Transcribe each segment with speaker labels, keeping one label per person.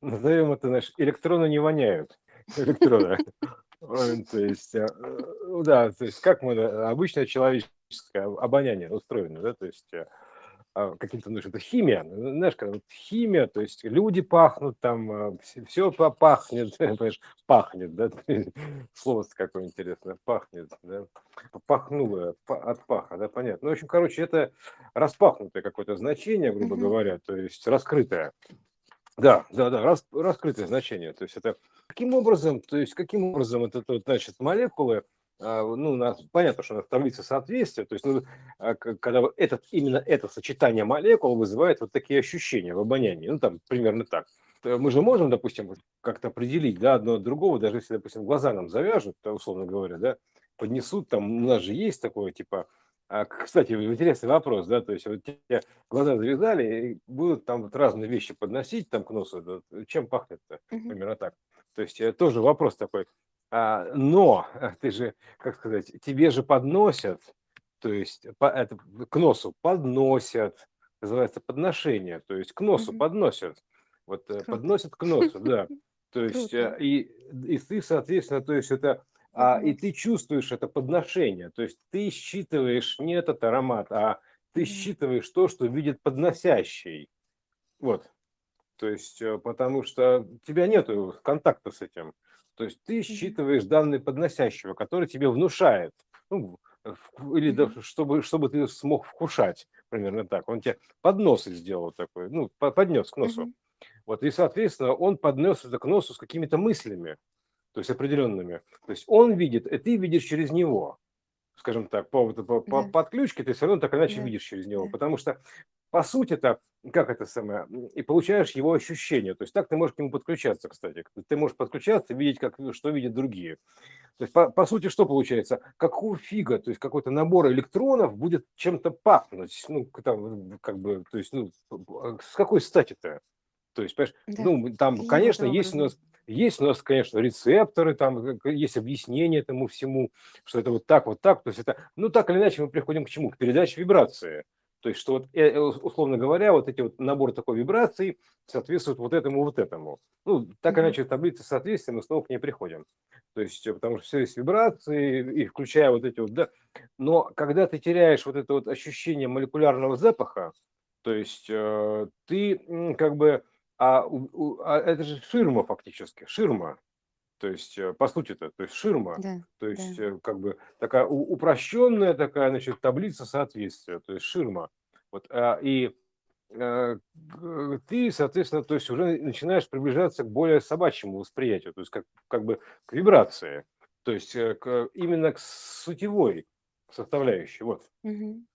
Speaker 1: назовем это, знаешь, электроны не воняют. Электроны. То есть, э, да, то есть как мы, обычное человеческое обоняние устроено, да, то есть э, а, каким-то, ну, это химия, знаешь, когда химия, то есть люди пахнут, там все, все пахнет, понимаешь, пахнет, да, слово какое интересное, пахнет, да, пахнуло от паха, да, понятно. Ну, в общем, короче, это распахнутое какое-то значение, грубо говоря, то есть раскрытое. Да, да, да, рас, раскрытое значение. То есть это каким образом, то есть каким образом это, значит, молекулы а, ну, у нас, понятно, что у нас таблица соответствия, то есть, ну, а, когда этот, именно это сочетание молекул вызывает вот такие ощущения в обонянии, ну, там, примерно так. Мы же можем, допустим, как-то определить, да, одно от другого, даже если, допустим, глаза нам завяжут, условно говоря, да, поднесут, там, у нас же есть такое, типа, а, кстати, интересный вопрос, да, то есть вот тебе глаза завязали, и будут там вот разные вещи подносить там к носу, чем пахнет-то, примерно так. То есть э, тоже вопрос такой, а, но э, ты же, как сказать, тебе же подносят, то есть по, это, к носу подносят, называется подношение, то есть к носу mm-hmm. подносят, вот э, Круто. подносят к носу, да, то есть э, и, и ты, соответственно, то есть это, а, и ты чувствуешь это подношение, то есть ты считываешь не этот аромат, а ты считываешь то, что видит подносящий, вот, то есть потому что у тебя нету контакта с этим, то есть ты считываешь данные подносящего, который тебе внушает, ну, или да, чтобы, чтобы ты смог вкушать, примерно так. Он тебе поднос сделал такой, ну, поднес к носу. Вот, и, соответственно, он поднес это к носу с какими-то мыслями, то есть определенными. То есть он видит, и ты видишь через него скажем так, по, по, по да. подключке, ты все равно так иначе да. видишь через него, да. потому что по сути это как это самое, и получаешь его ощущение. То есть так ты можешь к нему подключаться, кстати. Ты можешь подключаться, видеть, как, что видят другие. То есть, по, по сути, что получается? Какого фига, то есть какой-то набор электронов будет чем-то пахнуть, ну, там, как бы, то есть, ну, с какой стати-то? То есть, понимаешь, да. ну, там, конечно, есть у нас есть у нас, конечно, рецепторы, там есть объяснение этому всему, что это вот так, вот так. То есть это, ну так или иначе мы приходим к чему? К передаче вибрации. То есть, что вот, э, э, условно говоря, вот эти вот набор такой вибраций соответствуют вот этому, вот этому. Ну, так иначе таблица соответствия, мы снова к ней приходим. То есть, э, потому что все есть вибрации, и включая вот эти вот, да. Но когда ты теряешь вот это вот ощущение молекулярного запаха, то есть ты как бы а, а это же ширма фактически, ширма. То есть, э, по сути это, то есть ширма,
Speaker 2: Да,
Speaker 1: то есть,
Speaker 2: да.
Speaker 1: э, как бы такая упрощенная такая, значит, таблица соответствия, то есть ширма. Вот, а, и э, ты, соответственно, то есть уже начинаешь приближаться к более собачьему восприятию, то есть как, как бы к вибрации, то есть к, именно к сутевой составляющей. Вот.
Speaker 2: Мгм.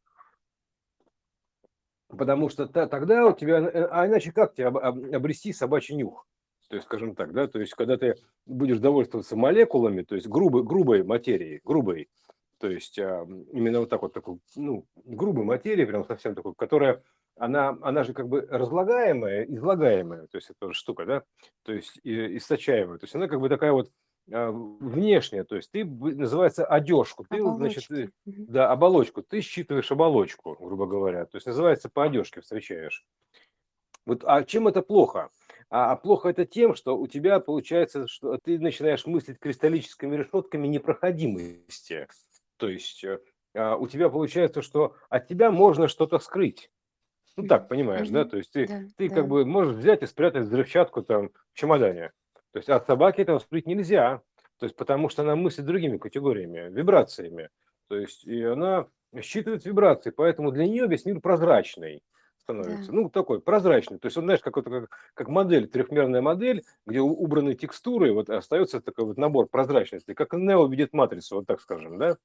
Speaker 1: Потому что тогда у тебя, э, а иначе как тебе об- обрести собачий нюх? То есть, скажем так, да, то есть, когда ты будешь довольствоваться молекулами, то есть грубой, грубой материей, грубой, то есть а, именно вот так вот такой, ну, грубой материи, прям совсем такой, которая, она, она же как бы разлагаемая, излагаемая, то есть это штука, да, то есть и, источаемая, то есть она как бы такая вот а, внешне, то есть ты называется одежку, ты значит
Speaker 2: Оболочки.
Speaker 1: да оболочку, ты считываешь оболочку, грубо говоря, то есть называется по одежке встречаешь. Вот, а чем это плохо? А, а плохо это тем, что у тебя получается, что ты начинаешь мыслить кристаллическими решетками непроходимости. То есть э, а, у тебя получается, что от тебя можно что-то скрыть. Ну так, понимаешь, да? То есть ты,
Speaker 2: Да,
Speaker 1: ты
Speaker 2: да.
Speaker 1: как бы можешь взять и спрятать взрывчатку там в чемодане. То есть от собаки этого скрыть нельзя, то есть потому что она мыслит другими категориями, вибрациями. То есть и она считывает вибрации, поэтому для нее весь мир прозрачный становится.
Speaker 2: Да.
Speaker 1: Ну, такой прозрачный. То есть он, знаешь, какой-то как, как модель, трехмерная модель, где убраны текстуры, вот остается такой вот набор прозрачности, как Нео видит матрицу, вот так скажем, да?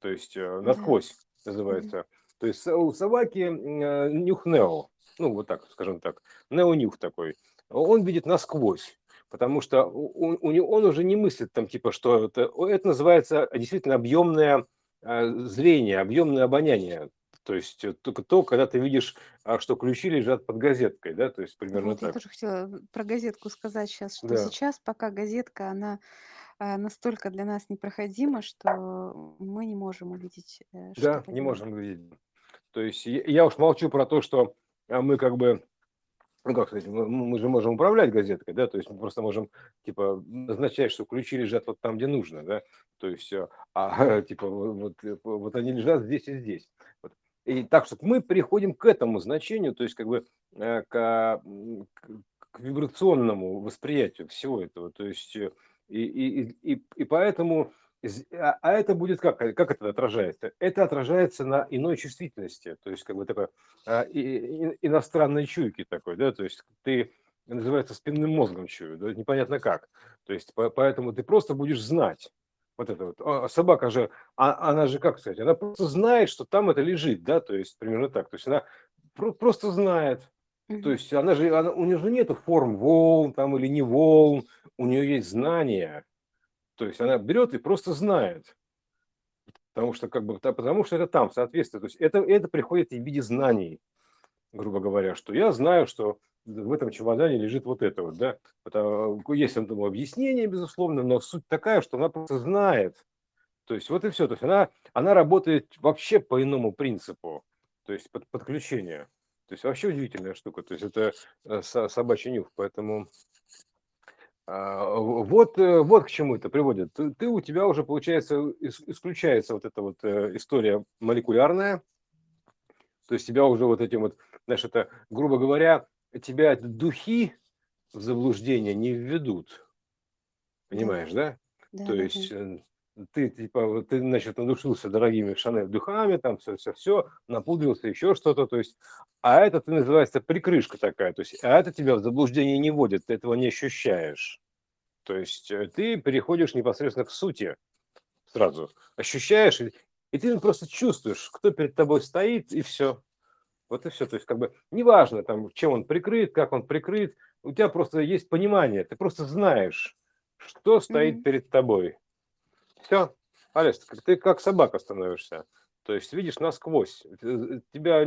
Speaker 1: То есть э,
Speaker 2: Да.
Speaker 1: насквозь
Speaker 2: Мгм.
Speaker 1: называется. То есть у собаки э, нюх Нео, ну, вот так, скажем так, Нео-нюх такой. Он видит насквозь. Потому что у, у он уже не мыслит там типа, что это, это называется действительно объемное э, зрение, объемное обоняние. То есть э, только то, когда ты видишь, а, что ключи лежат под газеткой, да, то есть примерно
Speaker 2: Вот, я
Speaker 1: так.
Speaker 2: тоже хотела про газетку сказать сейчас, что
Speaker 1: Да,
Speaker 2: сейчас пока газетка, она а, настолько для нас непроходима, что мы не можем увидеть, э,
Speaker 1: да, не можем увидеть. То есть я, я уж молчу про то, что а, мы как бы ну как сказать, мы, же можем управлять газеткой, да, то есть мы просто можем, типа, назначать, что ключи лежат вот там, где нужно, да, то есть, э, а, типа, вот, вот они лежат здесь и здесь. Вот. И так что мы приходим к этому значению, то есть, как бы, к, к, к вибрационному восприятию всего этого, то есть, и, и, и, и поэтому а, а это будет как? Как это отражается? Это отражается на иной чувствительности, то есть как бы такой а, и, и, иностранной чуйки такой, да, то есть ты называется спинным мозгом чую, да, непонятно как. То есть по, поэтому ты просто будешь знать. Вот это вот. А собака же, а, она же, как сказать, она просто знает, что там это лежит, да, то есть примерно так. То есть она про- просто знает. То есть она же, она, у нее же нет форм волн там или не волн, у нее есть знания. То есть она берет и просто знает. Потому что, как бы, потому что это там соответствует. То есть это, это приходит в виде знаний, грубо говоря, что я знаю, что в этом чемодане лежит вот это вот, да. Это, есть думаю, объяснение, безусловно, но суть такая, что она просто знает. То есть вот и все. То есть она, она работает вообще по иному принципу, то есть под подключение. То есть вообще удивительная штука. То есть это э, собачий нюх. Поэтому вот, э, вот к чему это приводит. Ты, ты у тебя уже, получается, исключается вот эта вот э, история молекулярная, то есть тебя уже вот этим вот, знаешь, это, грубо говоря, тебя духи в заблуждение не введут. Понимаешь, да? да? То есть э, ты, типа, ты, значит, надушился дорогими Шанель духами, там все, все, все, напудрился, еще что-то, то есть, а это ты называется прикрышка такая, то есть, а это тебя в заблуждение не вводит, ты этого не ощущаешь. То есть э, ты переходишь непосредственно к сути сразу, ощущаешь, и ты просто чувствуешь, кто перед тобой стоит, и все. Вот и все. То есть, как бы, неважно, там, чем он прикрыт, как он прикрыт, у тебя просто есть понимание, ты просто знаешь, что стоит mm-hmm. перед тобой. Все, Алис, ты как собака становишься. То есть видишь насквозь. Э, тебя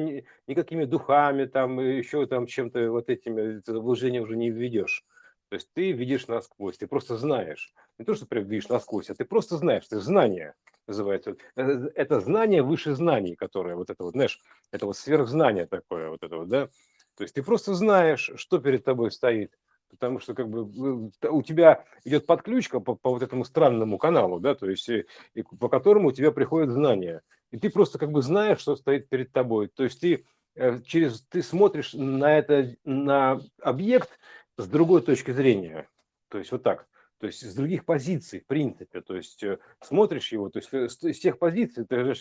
Speaker 1: никакими духами, там, еще там чем-то вот этими заблуждения уже не введешь. То есть ты видишь насквозь, ты просто знаешь. Не то, что прям видишь насквозь, а ты просто знаешь, ты знание называется. Это знание выше знаний, которое вот это вот, знаешь, это вот сверхзнание такое, вот это вот, да. То есть ты просто знаешь, что перед тобой стоит, потому что как бы у тебя идет подключка по, по вот этому странному каналу, да, то есть и, и по которому у тебя приходят знания, и ты просто как бы знаешь, что стоит перед тобой, то есть ты э, через ты смотришь на это на объект с другой точки зрения, то есть вот так, то есть с других позиций, в принципе, то есть э, смотришь его, то есть э, с, с тех позиций, ты же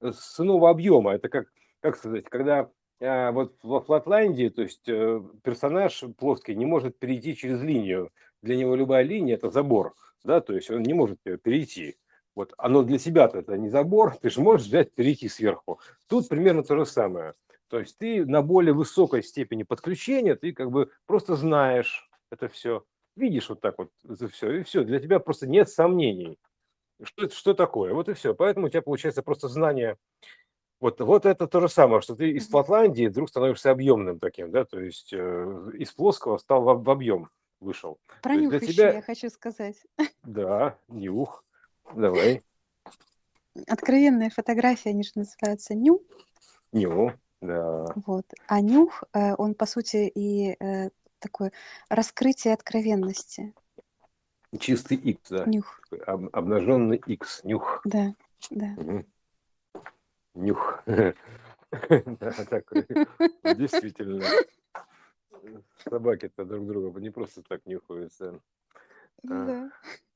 Speaker 1: с иного объема, это как, как сказать, когда вот во Флатландии, то есть э, персонаж плоский не может перейти через линию. Для него любая линия – это забор, да, то есть он не может перейти. Вот, оно для себя-то это не забор, ты же можешь взять, перейти сверху. Тут примерно то же самое. То есть ты на более высокой степени подключения, ты как бы просто знаешь это все, видишь вот так вот это все, и все. Для тебя просто нет сомнений, что, что такое. Вот и все. Поэтому у тебя получается просто знание вот, вот это то же самое, что ты из Флотландии вдруг становишься объемным таким, да, то есть э, из плоского стал в, в объем вышел.
Speaker 2: Про нюх еще тебя... я хочу сказать.
Speaker 1: Да, нюх. Давай.
Speaker 2: Откровенные фотографии, они же называются ню.
Speaker 1: Ню, да.
Speaker 2: Вот. А нюх, э, он по сути и э, такое раскрытие откровенности.
Speaker 1: Чистый X, да.
Speaker 2: Нюх.
Speaker 1: Об, обнаженный X, нюх.
Speaker 2: Да, да. Угу
Speaker 1: нюх. Да, такой. Действительно. Собаки-то друг друга не просто так нюхаются.
Speaker 2: А, да.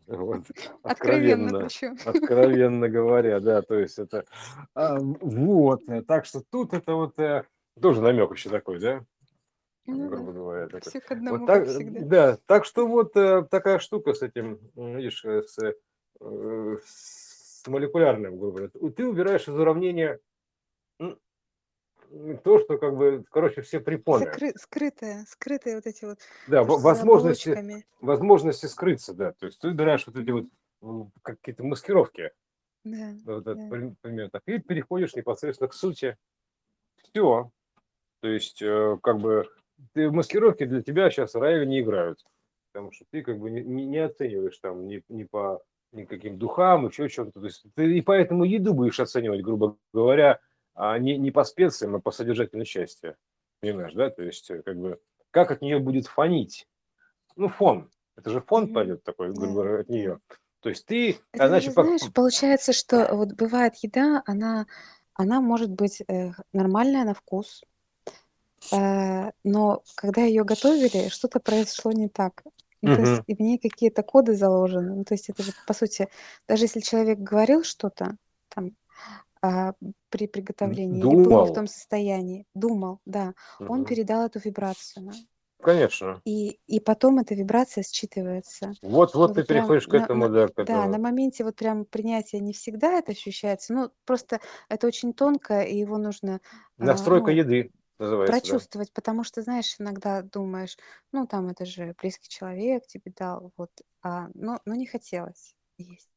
Speaker 1: Вот. Откровенно, откровенно, откровенно говоря, да, то есть это а, вот, так что тут это вот э, тоже намек еще такой, да,
Speaker 2: ну, грубо говоря. Такой. Все к одному,
Speaker 1: вот так,
Speaker 2: всегда.
Speaker 1: Да, так что вот э, такая штука с этим, видишь, э, с, с с молекулярным, грубо говоря. Ты убираешь из уравнения то, что как бы, короче, все препоны.
Speaker 2: Закры- скрытые, скрытые вот эти вот.
Speaker 1: Да, возможности, возможности скрыться, да. То есть ты убираешь вот эти вот какие-то маскировки.
Speaker 2: Да,
Speaker 1: вот да. Это, примерно так. И переходишь непосредственно к сути. Все. То есть, э, как бы, ты, маскировки для тебя сейчас в не играют. Потому что ты как бы не, не оцениваешь там ни, ни по никаким духам, еще чем-то. То есть ты и поэтому еду будешь оценивать, грубо говоря, а не, не по специям, а по содержательной части. понимаешь, да, то есть как бы как от нее будет фонить? Ну, фон, это же фон пойдет такой, грубо говоря, от нее. То есть ты,
Speaker 2: Это
Speaker 1: а,
Speaker 2: даже,
Speaker 1: значит, по-
Speaker 2: знаешь, получается, что вот бывает еда, она, она может быть э, нормальная на вкус, э, но когда ее готовили, что-то произошло не так. Ну, то есть и в ней какие-то коды заложены. Ну, то есть это же, по сути, даже если человек говорил что-то там а, при приготовлении или был не в
Speaker 1: думал,
Speaker 2: том состоянии, думал, да, он
Speaker 1: Мгм.
Speaker 2: передал эту вибрацию. нам.
Speaker 1: конечно.
Speaker 2: И, и потом эта вибрация считывается.
Speaker 1: Вот, вот ты
Speaker 2: вот прям
Speaker 1: переходишь к этому,
Speaker 2: на-
Speaker 1: да, к
Speaker 2: да, на
Speaker 1: этому.
Speaker 2: моменте вот прям принятия не всегда это ощущается. Ну, просто это очень тонко, и его нужно а,
Speaker 1: Настройка
Speaker 2: ну,
Speaker 1: еды называется, да.
Speaker 2: прочувствовать, потому что, знаешь, иногда думаешь, ну, там это же близкий человек тебе дал, вот, а, но, но не хотелось есть.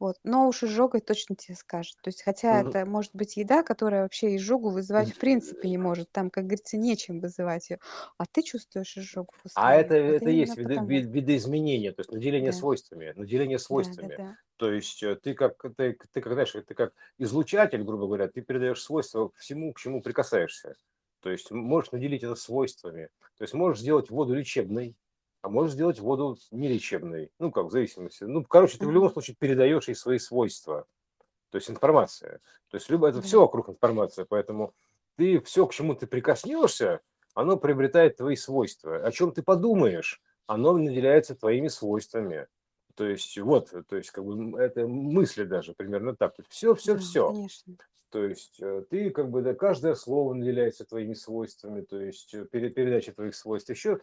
Speaker 2: Вот. Но уж изжогой точно тебе скажет. То есть, хотя
Speaker 1: Мгм.
Speaker 2: это может быть еда, которая вообще изжогу вызывать в принципе не может. Там, как говорится, нечем вызывать ее. А ты чувствуешь изжогу
Speaker 1: А это, это и есть видо-
Speaker 2: потому.
Speaker 1: ви- видоизменение, то есть наделение
Speaker 2: Да,
Speaker 1: свойствами, наделение
Speaker 2: да, да,
Speaker 1: свойствами.
Speaker 2: да.
Speaker 1: То есть э, ты как, ты, ты как, знаешь, ты как излучатель, грубо говоря, ты передаешь свойства всему, к чему прикасаешься. То есть можешь наделить это свойствами. То есть можешь сделать воду лечебной, а можешь сделать воду нелечебной. Ну, как, в зависимости. Ну, короче, ты в любом случае передаешь ей свои свойства. То есть информация. То есть любо, это все вокруг информация, поэтому ты все, к чему ты прикоснешься, оно приобретает твои свойства. О чем ты подумаешь, оно наделяется твоими свойствами. То есть вот, то есть как бы это мысли даже примерно так. Все, все,
Speaker 2: Да,
Speaker 1: все.
Speaker 2: конечно.
Speaker 1: То есть э, ты как бы, да, каждое слово наделяется твоими свойствами, то есть э, пере- передача твоих свойств, еще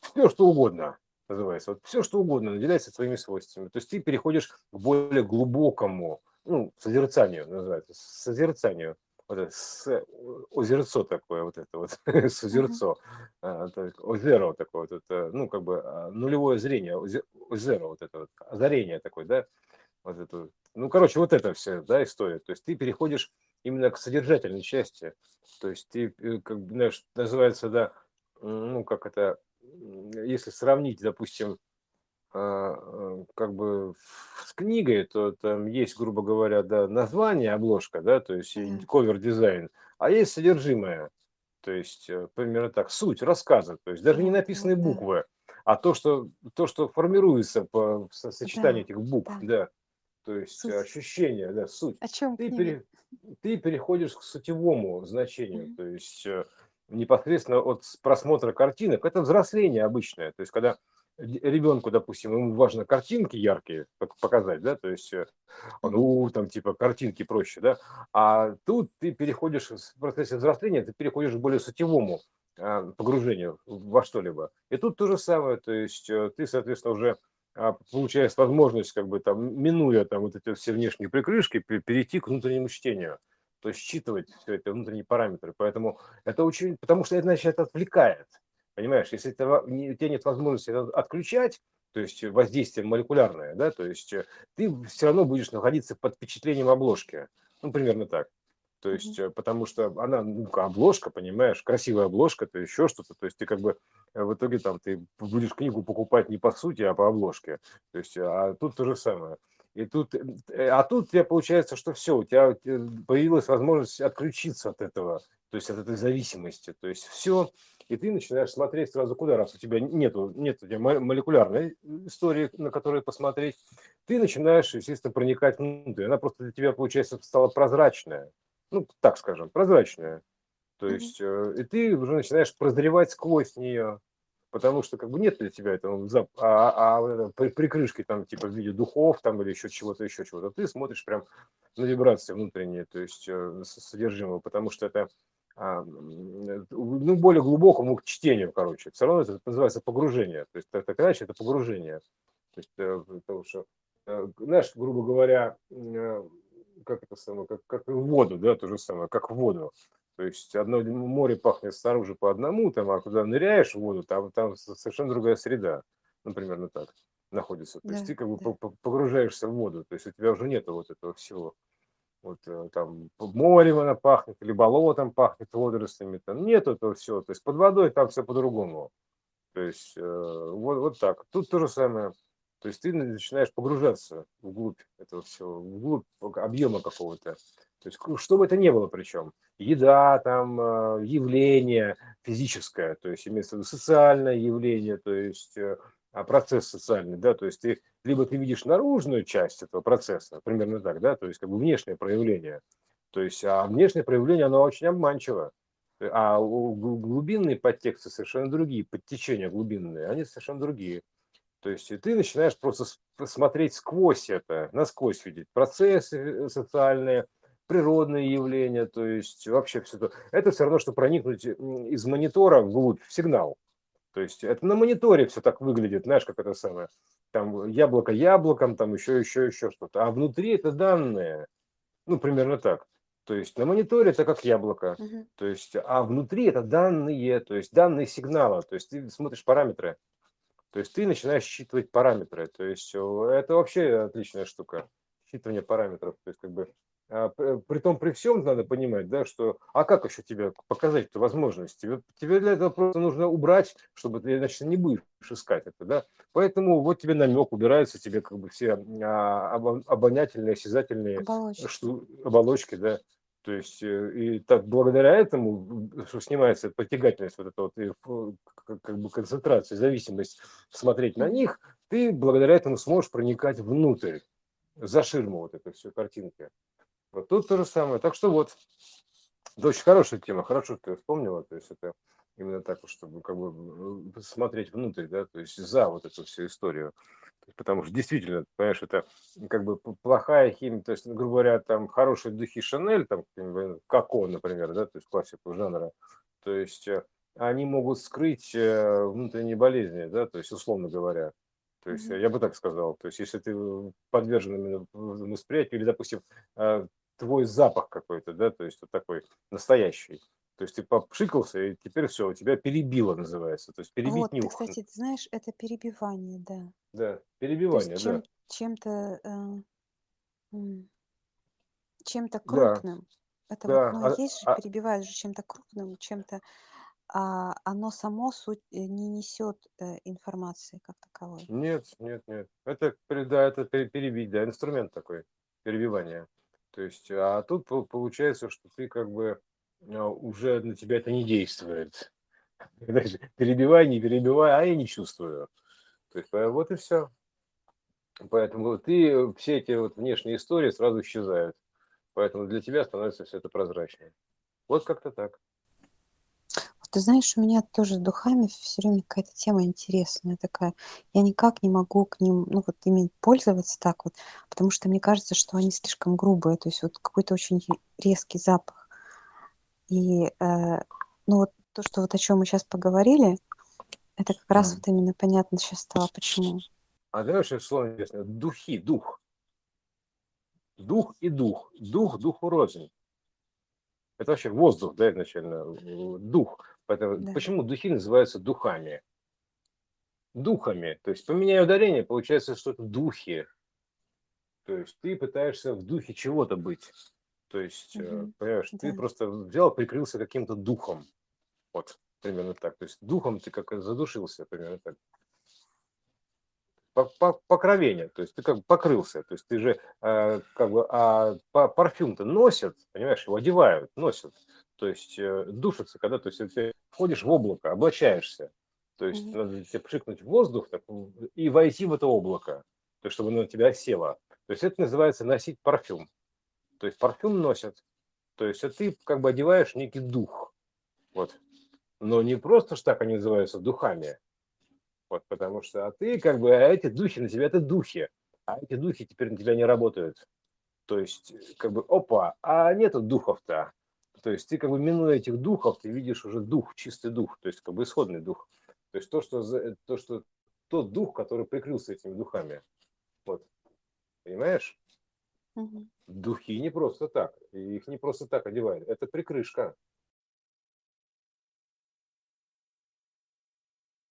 Speaker 1: все что угодно называется. Вот все что угодно наделяется твоими свойствами. То есть ты переходишь к более глубокому, ну, созерцанию называется, созерцанию. Вот это с- озерцо такое, вот это вот,
Speaker 2: Мгм.
Speaker 1: созерцо, а, озеро такое, вот это, ну, как бы а, нулевое зрение, озе- озеро, вот это вот, озарение такое, да, вот это, ну, короче, вот это вся, да, история. То есть ты переходишь именно к содержательной части. То есть ты, э, как бы, знаешь, называется, да, ну, как это, если сравнить, допустим, э, как бы с книгой, то там есть, грубо говоря, да, название, обложка, да, то есть ковер-дизайн, а есть содержимое, то есть э, примерно так, суть рассказа, то есть даже не написанные буквы, а то, что, то, что формируется по со- сочетанию
Speaker 2: Да,
Speaker 1: этих букв,
Speaker 2: да.
Speaker 1: да, то есть
Speaker 2: Суть.
Speaker 1: ощущение, да, суть.
Speaker 2: О чем
Speaker 1: Ты, пере- ты переходишь к сутевому значению,
Speaker 2: Мгм.
Speaker 1: то есть э, непосредственно от просмотра картинок. Это взросление обычное, то есть когда ребенку, допустим, ему важно картинки яркие пок- показать, да, то есть, э, он,
Speaker 2: Мгм.
Speaker 1: у, там, типа, картинки проще, да, а тут ты переходишь в процессе взросления, ты переходишь к более сутевому а, погружению во что-либо. И тут то же самое, то есть э, ты, соответственно, уже а, получаешь возможность, как бы там, минуя там вот эти все внешние прикрышки, пе- перейти к внутреннему чтению, то есть считывать все это внутренние параметры. Поэтому это очень, потому что это, значит, отвлекает. Понимаешь, если не- у тебя нет возможности это отключать, то есть воздействие молекулярное, да, то есть э, ты все равно будешь находиться под впечатлением обложки. Ну, примерно так. То есть, э, потому что она, ну, обложка, понимаешь, красивая обложка, то еще что-то. То есть ты как бы э, в итоге там ты будешь книгу покупать не по сути, а по обложке. То есть, а тут то же самое. И тут, э, а тут у тебя получается, что все, у тебя э, появилась возможность отключиться от этого, то есть от этой зависимости. То есть все, и ты начинаешь смотреть сразу куда, раз у тебя нету, нет у тебя молекулярной истории, на которую посмотреть, ты начинаешь, естественно, проникать внутрь. Она просто для тебя, получается, стала прозрачная. Ну, так скажем, прозрачная. То
Speaker 2: Мгм.
Speaker 1: есть, э, и ты уже начинаешь прозревать сквозь нее, потому что как бы нет для тебя этого а, а, а прикрышки там типа в виде духов там или еще чего-то, еще чего-то. Ты смотришь прям на вибрации внутренние, то есть э, содержимого, потому что это а, ну, более глубокому чтению, короче. Все равно это называется погружение. То есть так, так это погружение. То есть, э, потому что, э, знаешь, грубо говоря, как это самое, как, как в воду, да, то же самое, как в воду. То есть одно море пахнет снаружи по одному, там, а когда ныряешь в воду, там, там совершенно другая среда, ну, примерно так находится. То есть
Speaker 2: Да,
Speaker 1: ты как бы
Speaker 2: да.
Speaker 1: по- по- погружаешься в воду, то есть у тебя уже нету вот этого всего. Вот э, там морем она пахнет, или болотом пахнет водорослями, там нет этого всего. То есть под водой там все по-другому. То есть э, вот, вот так. Тут то же самое. То есть ты начинаешь погружаться вглубь этого всего, вглубь объема какого-то. То есть, что бы это ни было причем, еда, там, э, явление физическое, то есть имеется в виду социальное явление, то есть э, а процесс социальный, да, то есть ты либо ты видишь наружную часть этого процесса, примерно так, да, то есть как бы внешнее проявление, то есть а внешнее проявление, оно очень обманчиво, а глубинные подтексты совершенно другие, подтечения глубинные, они совершенно другие. То есть ты начинаешь просто смотреть сквозь это, насквозь видеть процессы э, социальные, природные явления, то есть вообще все это. Это все равно, что проникнуть из монитора вглубь в сигнал. То есть это на мониторе все так выглядит, знаешь, как это самое. Там яблоко яблоком, там еще, еще, еще что-то. А внутри это данные. Ну, примерно так. То есть на мониторе это как яблоко. Uh-huh. То есть, а внутри это данные, то есть данные сигнала. То есть ты смотришь параметры. То есть ты начинаешь считывать параметры. То есть это вообще отличная штука. Считывание параметров. То есть как бы при том, при всем надо понимать, да, что, а как еще тебе показать эту возможность? Тебе, тебе для этого просто нужно убрать, чтобы ты, иначе не будешь искать это, да. Поэтому вот тебе намек, убираются тебе как бы все а, обонятельные, осязательные
Speaker 2: оболочки.
Speaker 1: Что, оболочки, да. То есть э, и так благодаря этому, что снимается притягательность, вот эта вот и, как бы концентрация, зависимость смотреть на них, ты благодаря этому сможешь проникать внутрь, за ширму вот этой всей картинки. Вот тут то же самое. Так что вот, это очень хорошая тема, хорошо ты вспомнила, то есть это именно так, чтобы как бы э, смотреть внутрь, да, то есть за вот эту всю историю. Потому что действительно, понимаешь, это как бы плохая химия, то есть, грубо говоря, там хорошие духи Шанель, там, как он, например, да, то есть классику жанра, то есть э, они могут скрыть э, внутренние болезни, да, то есть, условно говоря. То есть, mm-hmm. я бы так сказал, то есть, если ты подвержен именно восприятию, или, допустим, твой запах какой-то, да, то есть вот такой настоящий. То есть ты попшикался, и теперь все, у тебя перебило называется. То есть перебить
Speaker 2: Вот, ты,
Speaker 1: нюх.
Speaker 2: кстати, ты знаешь, это перебивание, да.
Speaker 1: Да, перебивание,
Speaker 2: есть
Speaker 1: да.
Speaker 2: чем, чем-то э, чем-то
Speaker 1: Да,
Speaker 2: крупным. Это вот,
Speaker 1: да.
Speaker 2: ну,
Speaker 1: А,
Speaker 2: есть же,
Speaker 1: а,
Speaker 2: перебивают же чем-то крупным, чем-то, а оно само суть э, не несет э, информации как таковой.
Speaker 1: нет, нет, нет. Это, да, это пере- перебить, да, инструмент такой, перебивание. То есть, а тут получается, что ты как бы а, уже на тебя это не действует. перебивай, не перебивай, а я не чувствую. То есть, вот и все. Поэтому ты, все эти вот внешние истории сразу исчезают. Поэтому для тебя становится все это прозрачнее. Вот как-то так.
Speaker 2: Ты знаешь, у меня тоже с духами все время какая-то тема интересная такая. Я никак не могу к ним, ну вот ими пользоваться так вот, потому что мне кажется, что они слишком грубые, то есть вот какой-то очень резкий запах. И, э, ну вот то, что вот о чем мы сейчас поговорили, это как раз вот именно понятно сейчас стало, почему.
Speaker 1: А знаешь, слово интересное? Духи, дух. Дух и дух. Дух, духу рознь. Это вообще воздух, да, изначально, дух. Поэтому, да. Почему духи называются духами? Духами. То есть поменяя ударение, получается, что это духи. То есть ты пытаешься в духе чего-то быть. То есть, угу. понимаешь, да. ты просто взял, прикрылся каким-то духом. Вот, примерно так. То есть духом ты как задушился, примерно так. Покровение, то есть ты как бы покрылся, то есть ты же э, как бы, а парфюм-то носят, понимаешь, его одевают, носят то есть э, душится, когда то есть, ты входишь в облако, облачаешься. То есть mm-hmm. надо тебе пшикнуть в воздух так, и войти в это облако, то есть, чтобы оно на тебя осело. То есть это называется носить парфюм. То есть парфюм носят. То есть это ты как бы одеваешь некий дух. Вот. Но не просто ж так они называются духами. Вот, потому что а ты как бы, а эти духи на тебя это духи. А эти духи теперь на тебя не работают. То есть, как бы, опа, а нету духов-то. То есть ты как бы минуя этих духов, ты видишь уже дух, чистый дух, то есть как бы исходный дух. То есть то, что, то, что тот дух, который прикрылся этими духами. Вот. Понимаешь? Угу. Духи не просто так. Их не просто так одевают. Это прикрышка.